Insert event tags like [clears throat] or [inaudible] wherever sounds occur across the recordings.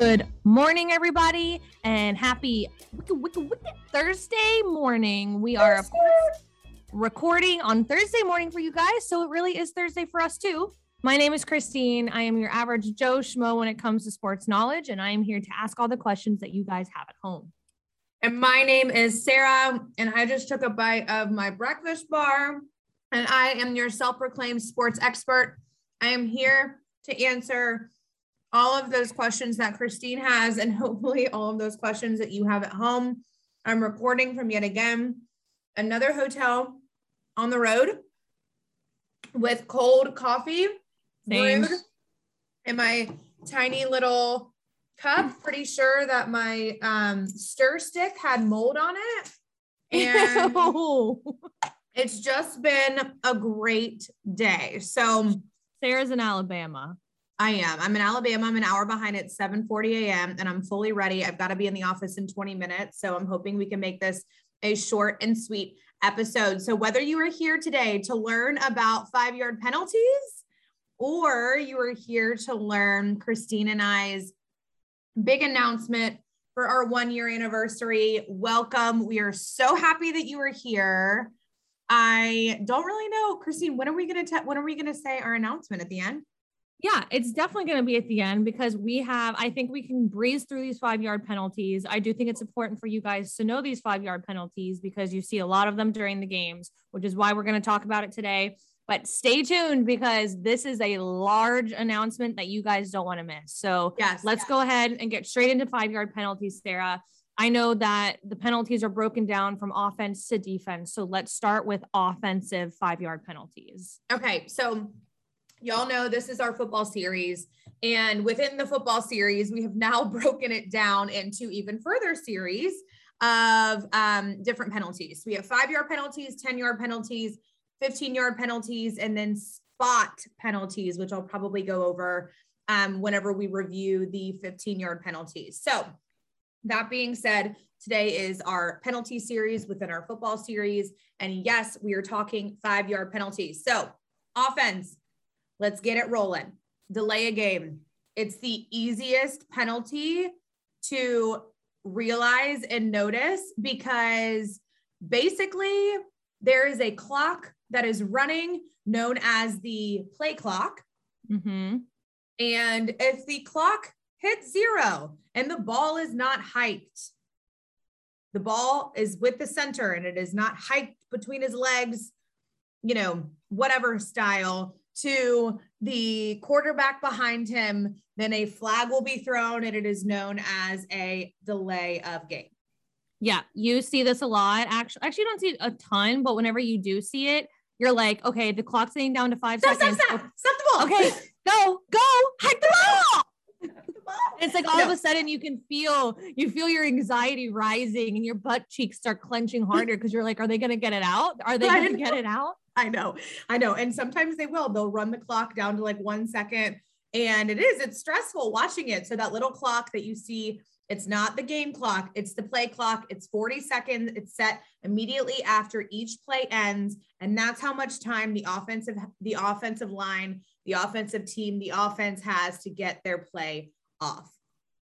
Good morning, everybody, and happy wicked, wicked, wicked Thursday morning. We are, of course, recording on Thursday morning for you guys. So it really is Thursday for us, too. My name is Christine. I am your average Joe Schmo when it comes to sports knowledge, and I am here to ask all the questions that you guys have at home. And my name is Sarah, and I just took a bite of my breakfast bar, and I am your self proclaimed sports expert. I am here to answer all of those questions that Christine has, and [laughs] hopefully all of those questions that you have at home. I'm recording from yet again another hotel on the road with cold coffee brewed in my tiny little cup. Pretty sure that my um, stir stick had mold on it. And [laughs] Ew. it's just been a great day. So Sarah's in Alabama. I am. I'm in Alabama. I'm an hour behind at 7:40 a.m. and I'm fully ready. I've got to be in the office in 20 minutes. So I'm hoping we can make this a short and sweet episode. So whether you are here today to learn about five-yard penalties or you are here to learn Christine and I's big announcement for our one year anniversary, welcome. We are so happy that you are here. I don't really know, Christine. When are we gonna te- when are we gonna say our announcement at the end? Yeah, it's definitely going to be at the end because we have, I think we can breeze through these five yard penalties. I do think it's important for you guys to know these five yard penalties because you see a lot of them during the games, which is why we're going to talk about it today. But stay tuned because this is a large announcement that you guys don't want to miss. So Yes. let's go ahead and get straight into five yard penalties, Sarah. I know that the penalties are broken down from offense to defense. So let's start with offensive five yard penalties. Okay, so y'all know this is our football series. And within the football series, we have now [laughs] broken it down into even further series of um, different penalties. We have five yard penalties, 10 yard penalties, 15 yard penalties, and then spot penalties, which I'll probably go over um, whenever we review the 15 yard penalties. So, that being said, today is our penalty series within our football series. And yes, we are talking five yard penalties. So, offense, let's get it rolling. Delay a game. It's the easiest penalty to realize and notice because basically there is a clock that is running known as the play clock. Mm-hmm. And if the clock hits zero and the ball is not hiked, the ball is with the center and it is not hiked between his legs, you know, whatever style to the quarterback behind him, then a flag will be thrown and it is known as a delay of game. Yeah, you see this a lot. Actually, actually, you don't see it a ton, but whenever you do see it, you're like, okay, the clock's getting down to five Stop, stop, seconds. stop, stop the ball. Okay, go, go, hike the ball. It's like all of a sudden you can feel you feel your anxiety rising and your butt cheeks start clenching harder because you're like, are they gonna get it out? Are they gonna get it out? I know, I know. And sometimes they will. They'll run the clock down to like one second. And it is, it's stressful watching it. So that little clock that you see, it's not the game clock, it's the play clock. It's 40 seconds. It's set immediately after each play ends. And that's how much time the offensive, the offensive line, the offensive team, the offense has to get their play off.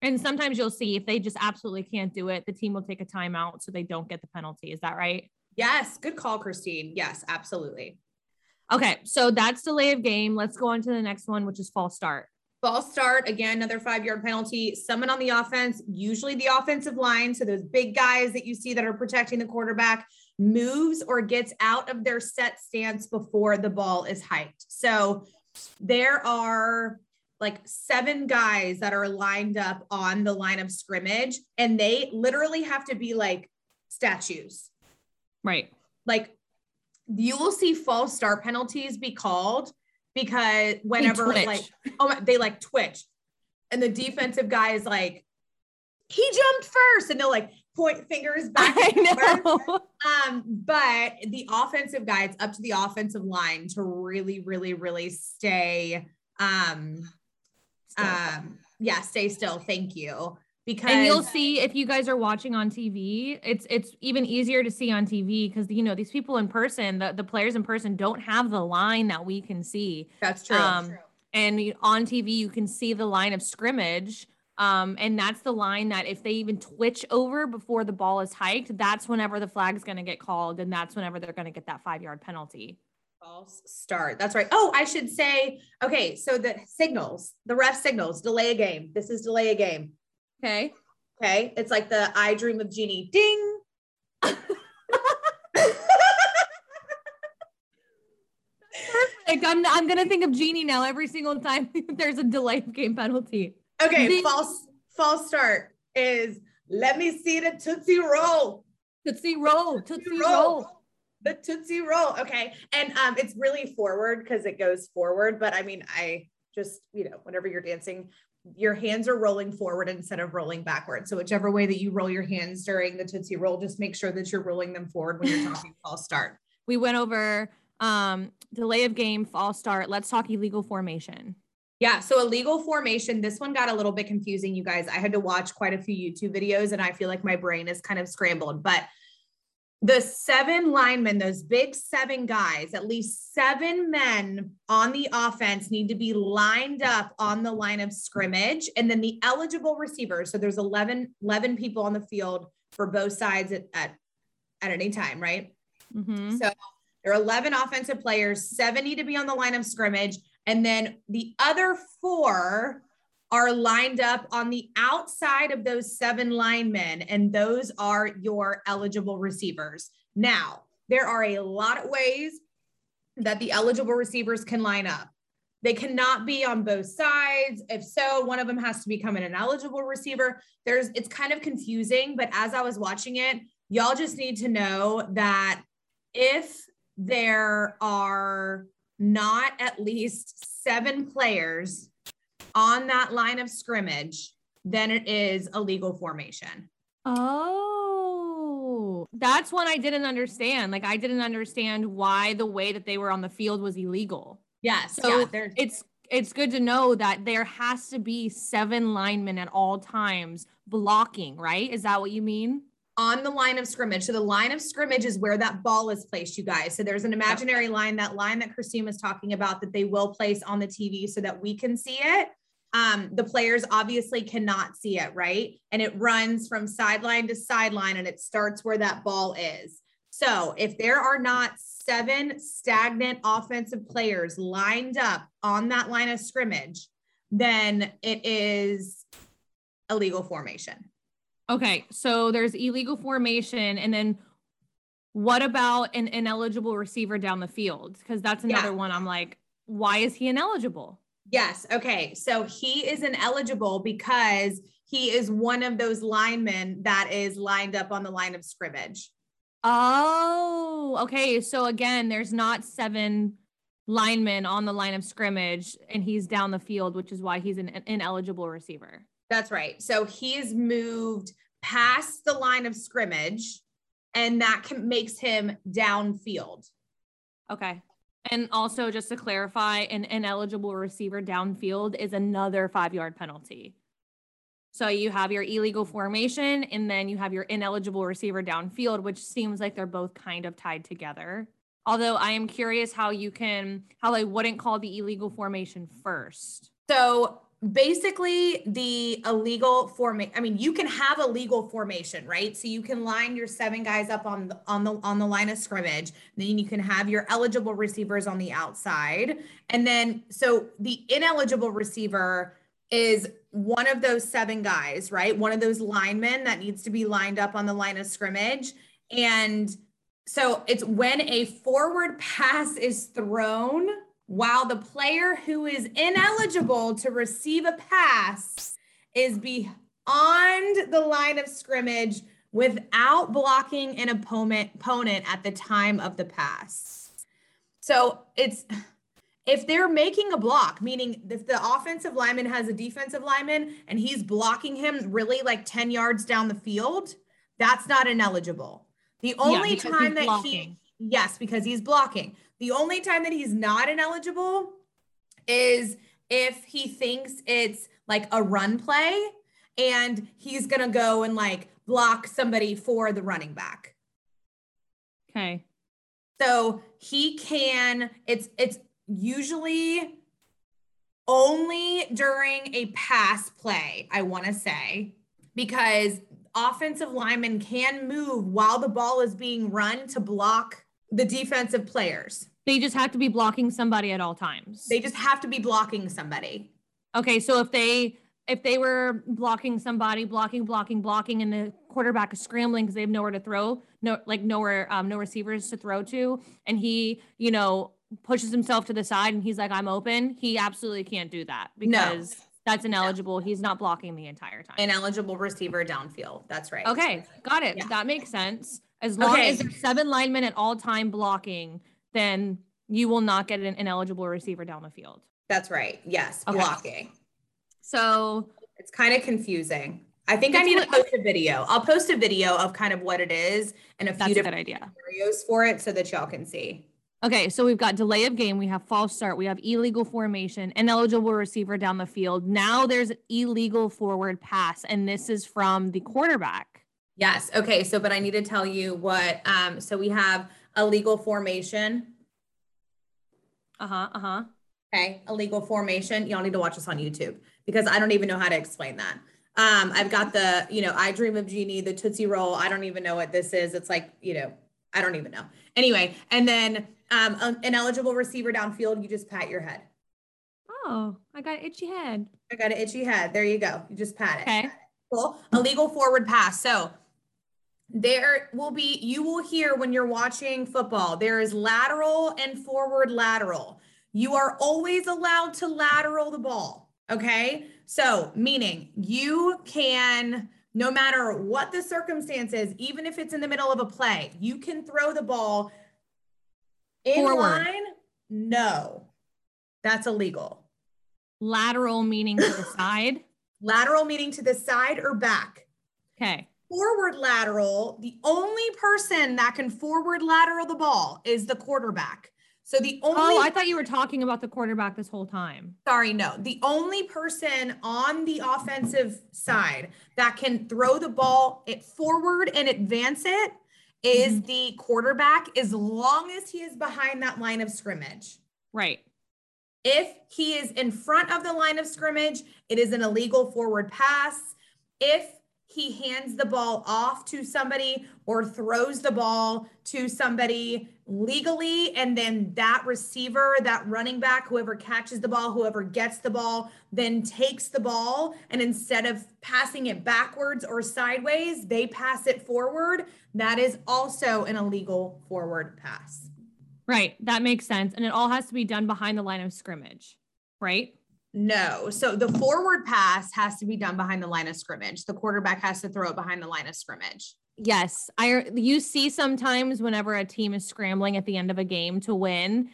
And sometimes you'll see if they just absolutely can't do it, the team will take a timeout so they don't get the penalty. Is that right? Yes. Good call, Christine. Yes, absolutely. Okay, so that's delay of game. Let's go on to the next one, which is false start. False start, again, another five yard penalty. Someone on the offense, usually the offensive line. So those big guys that you see that are protecting the quarterback moves or gets out of their set stance before the ball is hiked. So there are like seven guys that are lined up on the line of scrimmage, and they literally have to be like statues Right. like you will see false start penalties be called because whenever like oh my, they like twitch and the defensive guy is like he jumped first and they'll like point fingers back. [laughs] Um but the offensive guy it's up to the offensive line to really really really stay um um yeah stay still thank you because and you'll see if you guys are watching on TV, it's it's even easier to see on TV because you know these people in person, the, the players in person don't have the line that we can see. that's true Um, and on TV you can see the line of scrimmage Um, and that's the line that if they even twitch over before the ball is hiked, that's whenever the flag's going to get called. And that's whenever they're going to get that five yard penalty. False start. That's right. Oh, I should say, okay. So the signals, the ref signals, delay a game. This is delay a game. Okay. Okay. It's like the I dream of Jeannie ding. [laughs] Perfect. I'm, I'm going to think of Jeannie now every single time [laughs] there's a delay of game penalty. Okay, Ding. false false start is let me see the Tootsie Roll. Tootsie roll, Tootsie roll. roll. The Tootsie Roll. Okay. And um it's really forward because it goes forward. But I mean, I just, you know, whenever you're dancing, your hands are rolling forward instead of rolling backward. So whichever way that you roll your hands during the Tootsie Roll, just make sure that you're rolling them forward when you're [laughs] talking false start. We went over um, delay of game, false start. Let's talk illegal formation. Yeah. So illegal formation, this one got a little bit confusing, you guys. I had to watch quite a few YouTube videos and I feel like my brain is kind of scrambled. But the seven linemen, those big seven guys, at least seven men on the offense need to be lined up on the line of scrimmage. And then the eligible receivers. So there's 11, 11 people on the field for both sides at, at, at any time, right? Mm-hmm. So there are 11 offensive players, seven need to be on the line of scrimmage. And then the other four are lined up on the outside of those seven linemen, and those are your eligible receivers. Now, there are a lot of ways that the eligible receivers can line up. They cannot be on both sides. If so, one of them has to become an ineligible receiver. There's it's kind of confusing, but as I was watching it, y'all just need to know that if there are not at least seven players on that line of scrimmage, then it is a legal formation. Oh, that's one I didn't understand. Like I didn't understand why the way that they were on the field was illegal. Yes. So yeah, it's it's good to know that there has to be seven linemen at all times blocking, right? Is that what you mean? on the line of scrimmage. So the line of scrimmage is where that ball is placed, you guys. So there's an imaginary line, that line that Christine was talking about that they will place on the TV so that we can see it. Um, the players obviously cannot see it, right? And it runs from sideline to sideline and it starts where that ball is. So if there are not seven stagnant offensive players lined up on that line of scrimmage, then it is illegal formation. Okay, so there's illegal formation, and then what about an ineligible receiver down the field? Because that's another Yeah. one. I'm like, why is he ineligible? Yes. Okay. So he is ineligible because he is one of those linemen that is lined up on the line of scrimmage. Oh, okay. So again, there's not seven linemen on the line of scrimmage, and he's down the field, which is why he's an ineligible receiver. That's right. So he's moved past the line of scrimmage, and that can, makes him downfield. Okay. And also, just to clarify, an ineligible receiver downfield is another five yard penalty. So you have your illegal formation and then you have your ineligible receiver downfield, which seems like they're both kind of tied together. Although I am curious how you can, how they wouldn't call the illegal formation first. So basically the illegal formation i mean you can have a legal formation right? So you can line your seven guys up on the on the on the line of scrimmage. Then you can have your eligible receivers on the outside. And then so the ineligible receiver is one of those seven guys right? One of those linemen that needs to be lined up on the line of scrimmage. And so it's when a forward pass is thrown while the player who is ineligible to receive a pass is beyond the line of scrimmage without blocking an opponent opponent at the time of the pass. So it's if they're making a block, meaning if the offensive lineman has a defensive lineman and he's blocking him really like 10 yards down the field, that's not ineligible. The only because time that he. Yes, because he's blocking. The only time that he's not ineligible is if he thinks it's like a run play and he's going to go and like block somebody for the running back. Okay. So he can it's it's usually only during a pass play, I want to say, because offensive linemen can move while the ball is being run to block the defensive players. They just have to be blocking somebody at all times. They just have to be blocking somebody. Okay, so if they if they were blocking somebody, blocking, blocking, blocking, and the quarterback is scrambling because they have nowhere to throw, no like nowhere, um, no receivers to throw to, and he, you know, pushes himself to the side and he's like, I'm open, he absolutely can't do that because no. that's ineligible. He's not blocking the entire time. Ineligible receiver downfield. That's right. Okay, got it. Yeah. That makes sense. As long okay. as there's seven linemen at all time blocking, then you will not get an ineligible receiver down the field. That's right. Yes, okay. blocking. So it's kind of confusing. I think I need to post a video. I'll post a video of kind of what it is and a few different idea. scenarios for it so that y'all can see. Okay, so we've got delay of game, we have false start, we have illegal formation, ineligible receiver down the field. Now there's illegal forward pass, and this is from the quarterback. Yes. Okay. So, but I need to tell you what. Um, so we have a legal formation. Uh huh. Uh huh. Okay. A legal formation. Y'all need to watch this on YouTube because I don't even know how to explain that. Um, I've got the, you know, I dream of Jeannie, the Tootsie Roll. I don't even know what this is. It's like, you know, I don't even know. Anyway, and then um, an eligible receiver downfield, you just pat your head. Oh, I got an itchy head. I got an itchy head. There you go. You just pat it. Okay. Cool. A legal forward pass. So there will be, you will hear when you're watching football, there is lateral and forward lateral. You are always allowed to lateral the ball. Okay. So, meaning you can, no matter what the circumstances, even if it's in the middle of a play, you can throw the ball in Forward. line. No, that's illegal. Lateral meaning to the side. Lateral meaning to the side or back. Okay. Forward lateral, the only person that can forward lateral the ball is the quarterback. So the only Oh, I thought you were talking about the quarterback this whole time. Sorry, no. The only person on the offensive side that can throw the ball it forward and advance it is mm-hmm. the quarterback as long as he is behind that line of scrimmage. Right. If he is in front of the line of scrimmage, it is an illegal forward pass. If he hands the ball off to somebody or throws the ball to somebody legally and then that receiver that running back whoever catches the ball whoever gets the ball then takes the ball and instead of passing it backwards or sideways they pass it forward. That is also an illegal forward pass. Right. That makes sense. And it all has to be done behind the line of scrimmage right no. So the forward pass has to be done behind the line of scrimmage. The quarterback has to throw it behind the line of scrimmage. Yes. I you see sometimes whenever a team is scrambling at the end of a game to win,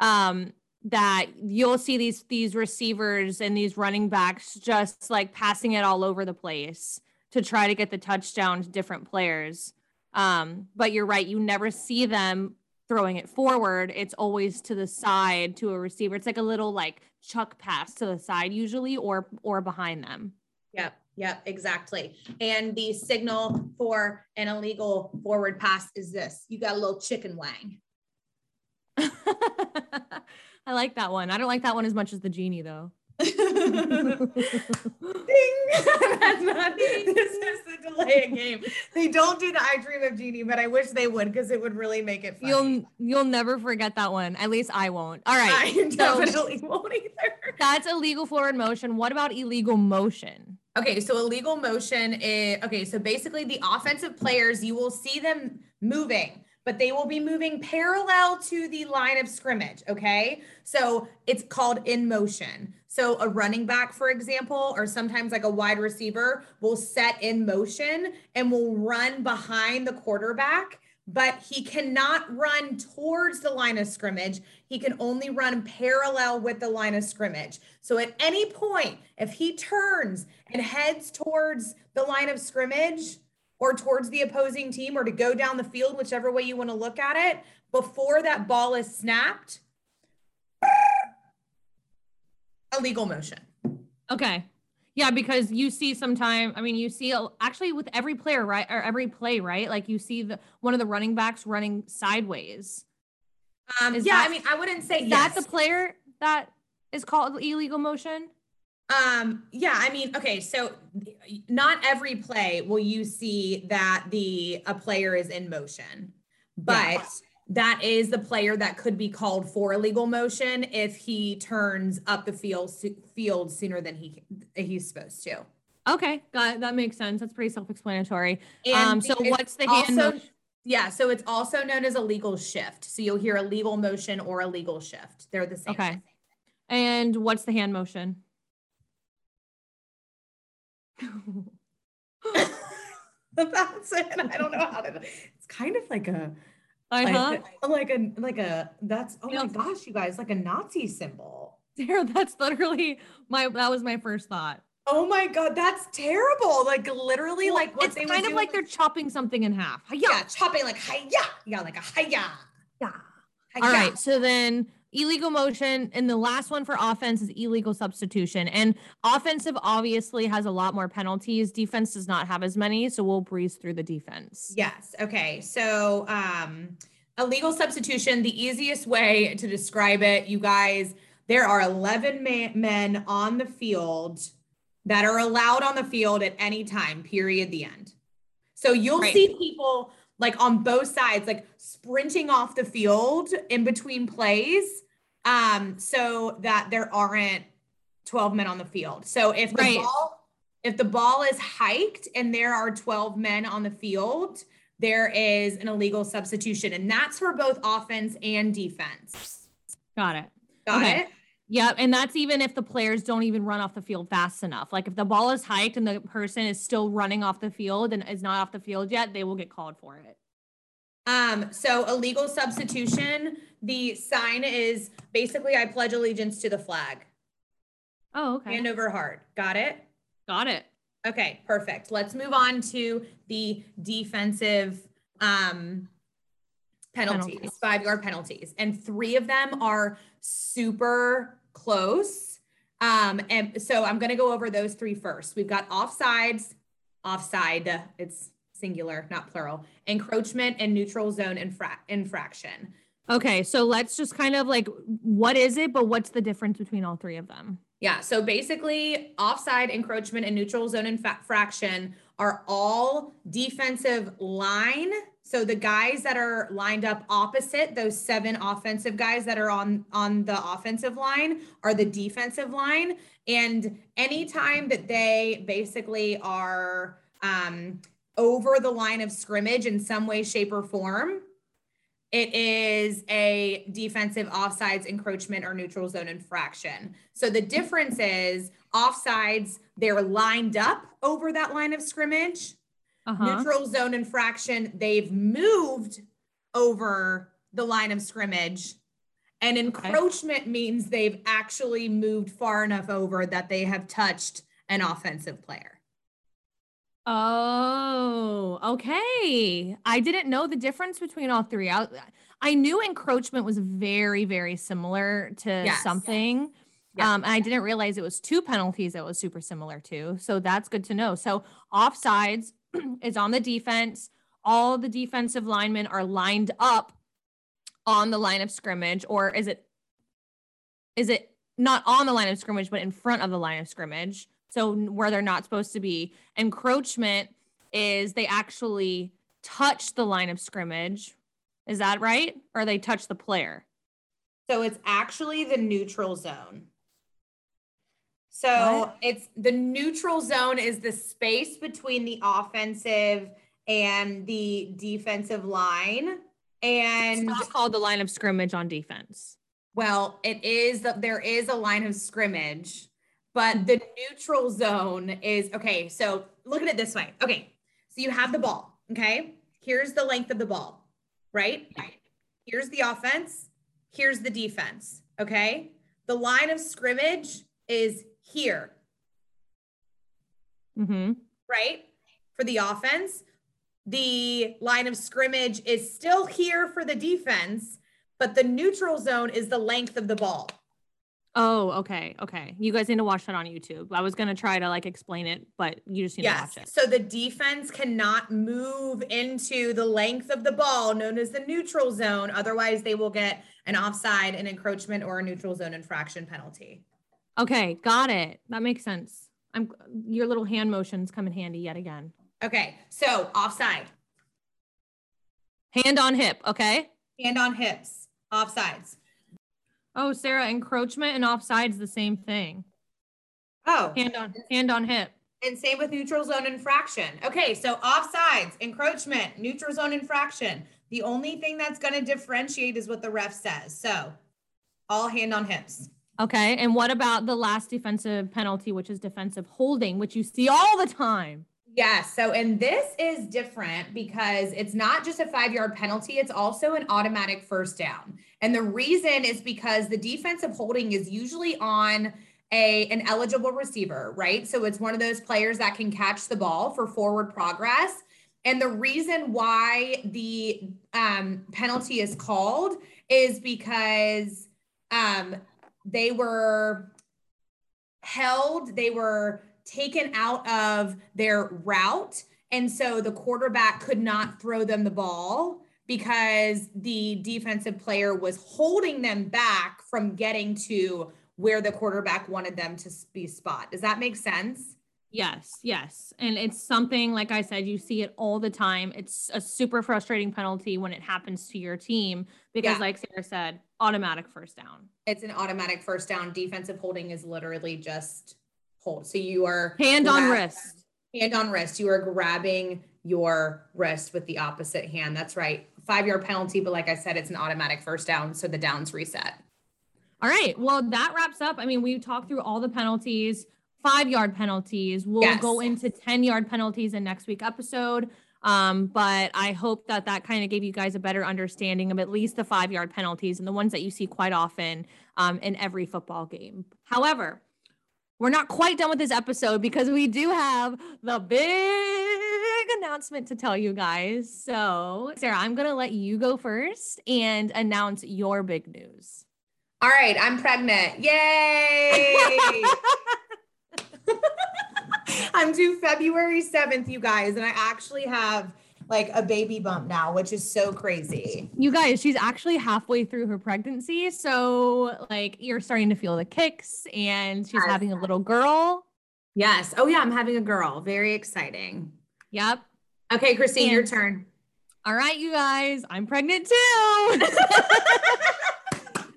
um, that you'll see these these receivers and these running backs just like passing it all over the place to try to get the touchdown to different players. Um, but you're right, you never see them throwing it forward. It's always to the side to a receiver. It's like a little like chuck pass to the side usually or or behind them. Yep. Yep, exactly. And the signal for an illegal forward pass is this. You got a little chicken wang. [laughs] I like that one. I don't like that one as much as the genie though. [laughs] Ding! [laughs] That's not this is the delay game. They don't do the I dream of Jeannie, but I wish they would because it would really make it funny. You'll you'll never forget that one. At least I won't. All right. I definitely so, [laughs] won't either. That's illegal forward motion. What about illegal motion? Okay, so illegal motion is okay. So basically, the offensive players, you will see them moving but they will be moving parallel to the line of scrimmage. Okay. So it's called in motion. So a running back, for example, or sometimes like a wide receiver will set in motion and will run behind the quarterback, but he cannot run towards the line of scrimmage. He can only run parallel with the line of scrimmage. So at any point, if he turns and heads towards the line of scrimmage, or towards the opposing team or to go down the field, whichever way you want to look at it, before that ball is snapped, [clears throat] a legal motion. Okay. Yeah, because you see sometime, I mean, you see actually with every player, right? Or every play, right? Like you see the one of the running backs running sideways. Um, yeah, that, I mean, I wouldn't say is yes. that the player that is called illegal motion? Um, yeah, I mean, okay, so not every play will you see that the a player is in motion, but yes. that is the player that could be called for illegal motion if he turns up the field field sooner than he he's supposed to. Okay, got it. That makes sense. That's pretty self-explanatory. um, so what's the hand? Also, yeah, so it's also known as a legal shift. So you'll hear a legal motion or a legal shift. They're the same. Okay. And what's the hand motion? [laughs] That's it. I don't know how to. It's kind of like a. Uh-huh. Like, like a like a that's oh my gosh you guys like a Nazi symbol. There, that's literally my that was my first thought. Oh my god, that's terrible! Like literally, well, like what it's kind of like they're chopping something in half. Hi-ya. Yeah, chopping like hiya, yeah, like a hiya. Yeah. Hi-ya. All right, so then illegal motion and the last one for offense is illegal substitution. And offensive obviously has a lot more penalties. Defense does not have as many so we'll breeze through the defense. Yes. Okay. So um illegal substitution the easiest way to describe it you guys there are 11 men on the field that are allowed on the field at any time period the end. So you'll right. see people like on both sides, like sprinting off the field in between plays, um, so that there aren't 12 men on the field. So if the right. ball, if the ball is hiked and there are 12 men on the field, there is an illegal substitution. And that's for both offense and defense. Got it. Got okay. it. Yeah, and that's even if the players don't even run off the field fast enough. Like if the ball is hiked and the person is still running off the field and is not off the field yet, they will get called for it. Um, so illegal substitution, the sign is basically I pledge allegiance to the flag. Oh, okay. Hand over heart. Got it? Got it. Okay, perfect. Let's move on to the defensive um penalties, penalties. five yard penalties. And three of them are super close. Um, and so I'm going to go over those three first. We've got offsides, offside, it's singular, not plural, encroachment and neutral zone infra- infraction. Okay, so let's just kind of like what is it, but what's the difference between all three of them? Yeah, so basically, offside, encroachment, and neutral zone infraction are all defensive line so the guys that are lined up opposite those seven offensive guys that are on on the offensive line are the defensive line. And anytime that they basically are um, over the line of scrimmage in some way, shape, or form, it is a defensive offsides encroachment or neutral zone infraction. So the difference is offsides, they're lined up over that line of scrimmage uh-huh. neutral zone infraction, they've moved over the line of scrimmage. And encroachment okay. means they've actually moved far enough over that they have touched an offensive player. Oh, okay. I didn't know the difference between all three. I, I knew encroachment was very, very similar to yes. something. Yes. Um, and I didn't realize it was two penalties that was super similar to. So that's good to know. So offsides [clears throat] is on the defense. All the defensive linemen are lined up on the line of scrimmage, or is it is it not on the line of scrimmage, but in front of the line of scrimmage? So where they're not supposed to be. Encroachment is they actually touch the line of scrimmage. Is that right? Or they touch the player? So it's actually the neutral zone. So what? it's the neutral zone is the space between the offensive and the defensive line. And it's not called the line of scrimmage on defense. Well, it is that there is a line of scrimmage, but the neutral zone is okay. So look at it this way. Okay. So you have the ball. Okay. Here's the length of the ball, right? Here's the offense. Here's the defense. Okay. The line of scrimmage is here. Mm-hmm. Right? For the offense. The line of scrimmage is still here for the defense, but the neutral zone is the length of the ball. Oh, okay. Okay. You guys need to watch that on YouTube. I was going to try to like explain it, but you just need yes. to watch it. So the defense cannot move into the length of the ball known as the neutral zone. Otherwise, they will get an offside, an encroachment, or a neutral zone infraction penalty. Okay. Got it. That makes sense. I'm your little hand motions come in handy yet again. Okay. So offside. Hand on hip. Okay. Hand on hips. Offsides. Oh, Sarah, encroachment and offside's the same thing. Oh, hand on hand on hip. And same with neutral zone infraction. Okay, so offsides, encroachment, neutral zone infraction. The only thing that's going to differentiate is what the ref says. So, all hand on hips. Okay, and what about the last defensive penalty, which is defensive holding, which you see all the time? Yes. So, and this is different because it's not just a five yard penalty, it's also an automatic first down. And the reason is because the defensive holding is usually on a an eligible receiver, right? So it's one of those players that can catch the ball for forward progress. And the reason why the um, penalty is called is because um, they were held, they were taken out of their route. And so the quarterback could not throw them the ball because the defensive player was holding them back from getting to where the quarterback wanted them to be spot. Does that make sense? Yes, yes. And it's something, like I said, you see it all the time. It's a super frustrating penalty when it happens to your team because, yeah. like Sarah said, automatic first down. It's an automatic first down. Defensive holding is literally just hold. So you are hand on wrist. Hand on wrist. You are grabbing your wrist with the opposite hand. That's right. Five yard penalty, but like I said, it's an automatic first down. So the downs reset. All right. Well, that wraps up. I mean, we talked through all the penalties, five yard penalties. We'll yes. go into 10 yard penalties in next week episode. Um, but I hope that that kind of gave you guys a better understanding of at least the five yard penalties and the ones that you see quite often um, in every football game. However, we're not quite done with this episode because we do have the big announcement to tell you guys. So, Sarah, I'm going to let you go first and announce your big news. All right, I'm pregnant. Yay! [laughs] [laughs] I'm due February 7th, you guys, and I actually have like a baby bump now, which is so crazy. You guys, she's actually halfway through her pregnancy. So, like, you're starting to feel the kicks, and she's yes. having a little girl. Yes. Oh, yeah. I'm having a girl. Very exciting. Yep. Okay, Christine, and, your turn. All right, you guys, I'm pregnant too. [laughs]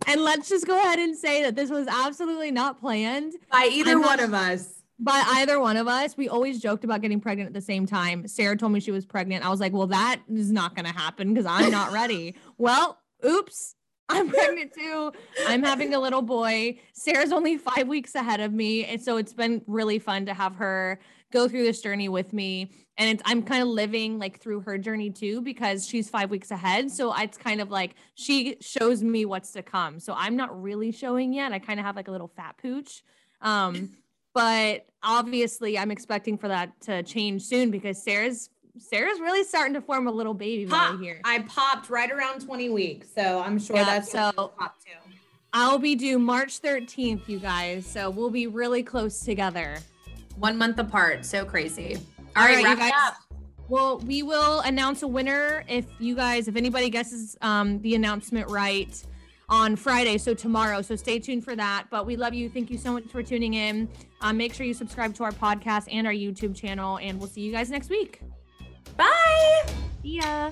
and let's just go ahead and say that this was absolutely not planned by either I'm one not- of us by either one of us. We always joked about getting pregnant at the same time. Sarah told me she was pregnant. I was like, well, that is not going to happen because I'm not [laughs] ready. well, oops. I'm pregnant too. I'm having a little boy. Sarah's only five weeks ahead of me. And so it's been really fun to have her go through this journey with me. And it's, I'm kind of living like through her journey too, because she's five weeks ahead. So it's kind of like she shows me what's to come. So I'm not really showing yet. I kind of have like a little fat pooch. Um, but obviously I'm expecting for that to change soon because Sarah's Sarah's really starting to form a little baby Pop. here. I popped right around 20 weeks, so I'm sure yeah, that's so pop too. I'll be due March 13th, you guys. So we'll be really close together. One month apart. So crazy. All, All right, right guys. Up. Well, we will announce a winner if you guys, if anybody guesses um, the announcement right on Friday, so tomorrow. So stay tuned for that. But we love you. Thank you so much for tuning in. Um, make sure you subscribe to our podcast and our YouTube channel, and we'll see you guys next week. Bye. See ya.